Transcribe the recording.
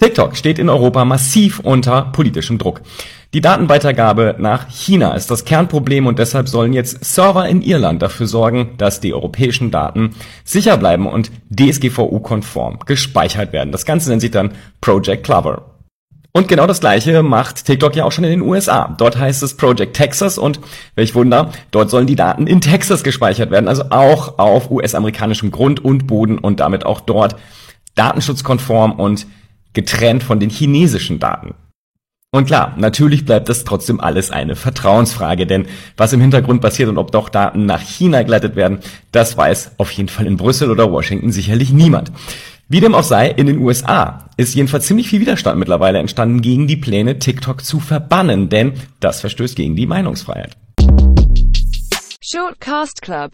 TikTok steht in Europa massiv unter politischem Druck. Die Datenweitergabe nach China ist das Kernproblem und deshalb sollen jetzt Server in Irland dafür sorgen, dass die europäischen Daten sicher bleiben und DSGVO-konform gespeichert werden. Das Ganze nennt sich dann Project Clover. Und genau das gleiche macht TikTok ja auch schon in den USA. Dort heißt es Project Texas und welch Wunder, dort sollen die Daten in Texas gespeichert werden, also auch auf US-amerikanischem Grund und Boden und damit auch dort datenschutzkonform und getrennt von den chinesischen Daten. Und klar, natürlich bleibt das trotzdem alles eine Vertrauensfrage, denn was im Hintergrund passiert und ob doch Daten nach China geleitet werden, das weiß auf jeden Fall in Brüssel oder Washington sicherlich niemand. Wie dem auch sei, in den USA ist jedenfalls ziemlich viel Widerstand mittlerweile entstanden gegen die Pläne, TikTok zu verbannen, denn das verstößt gegen die Meinungsfreiheit. Shortcast Club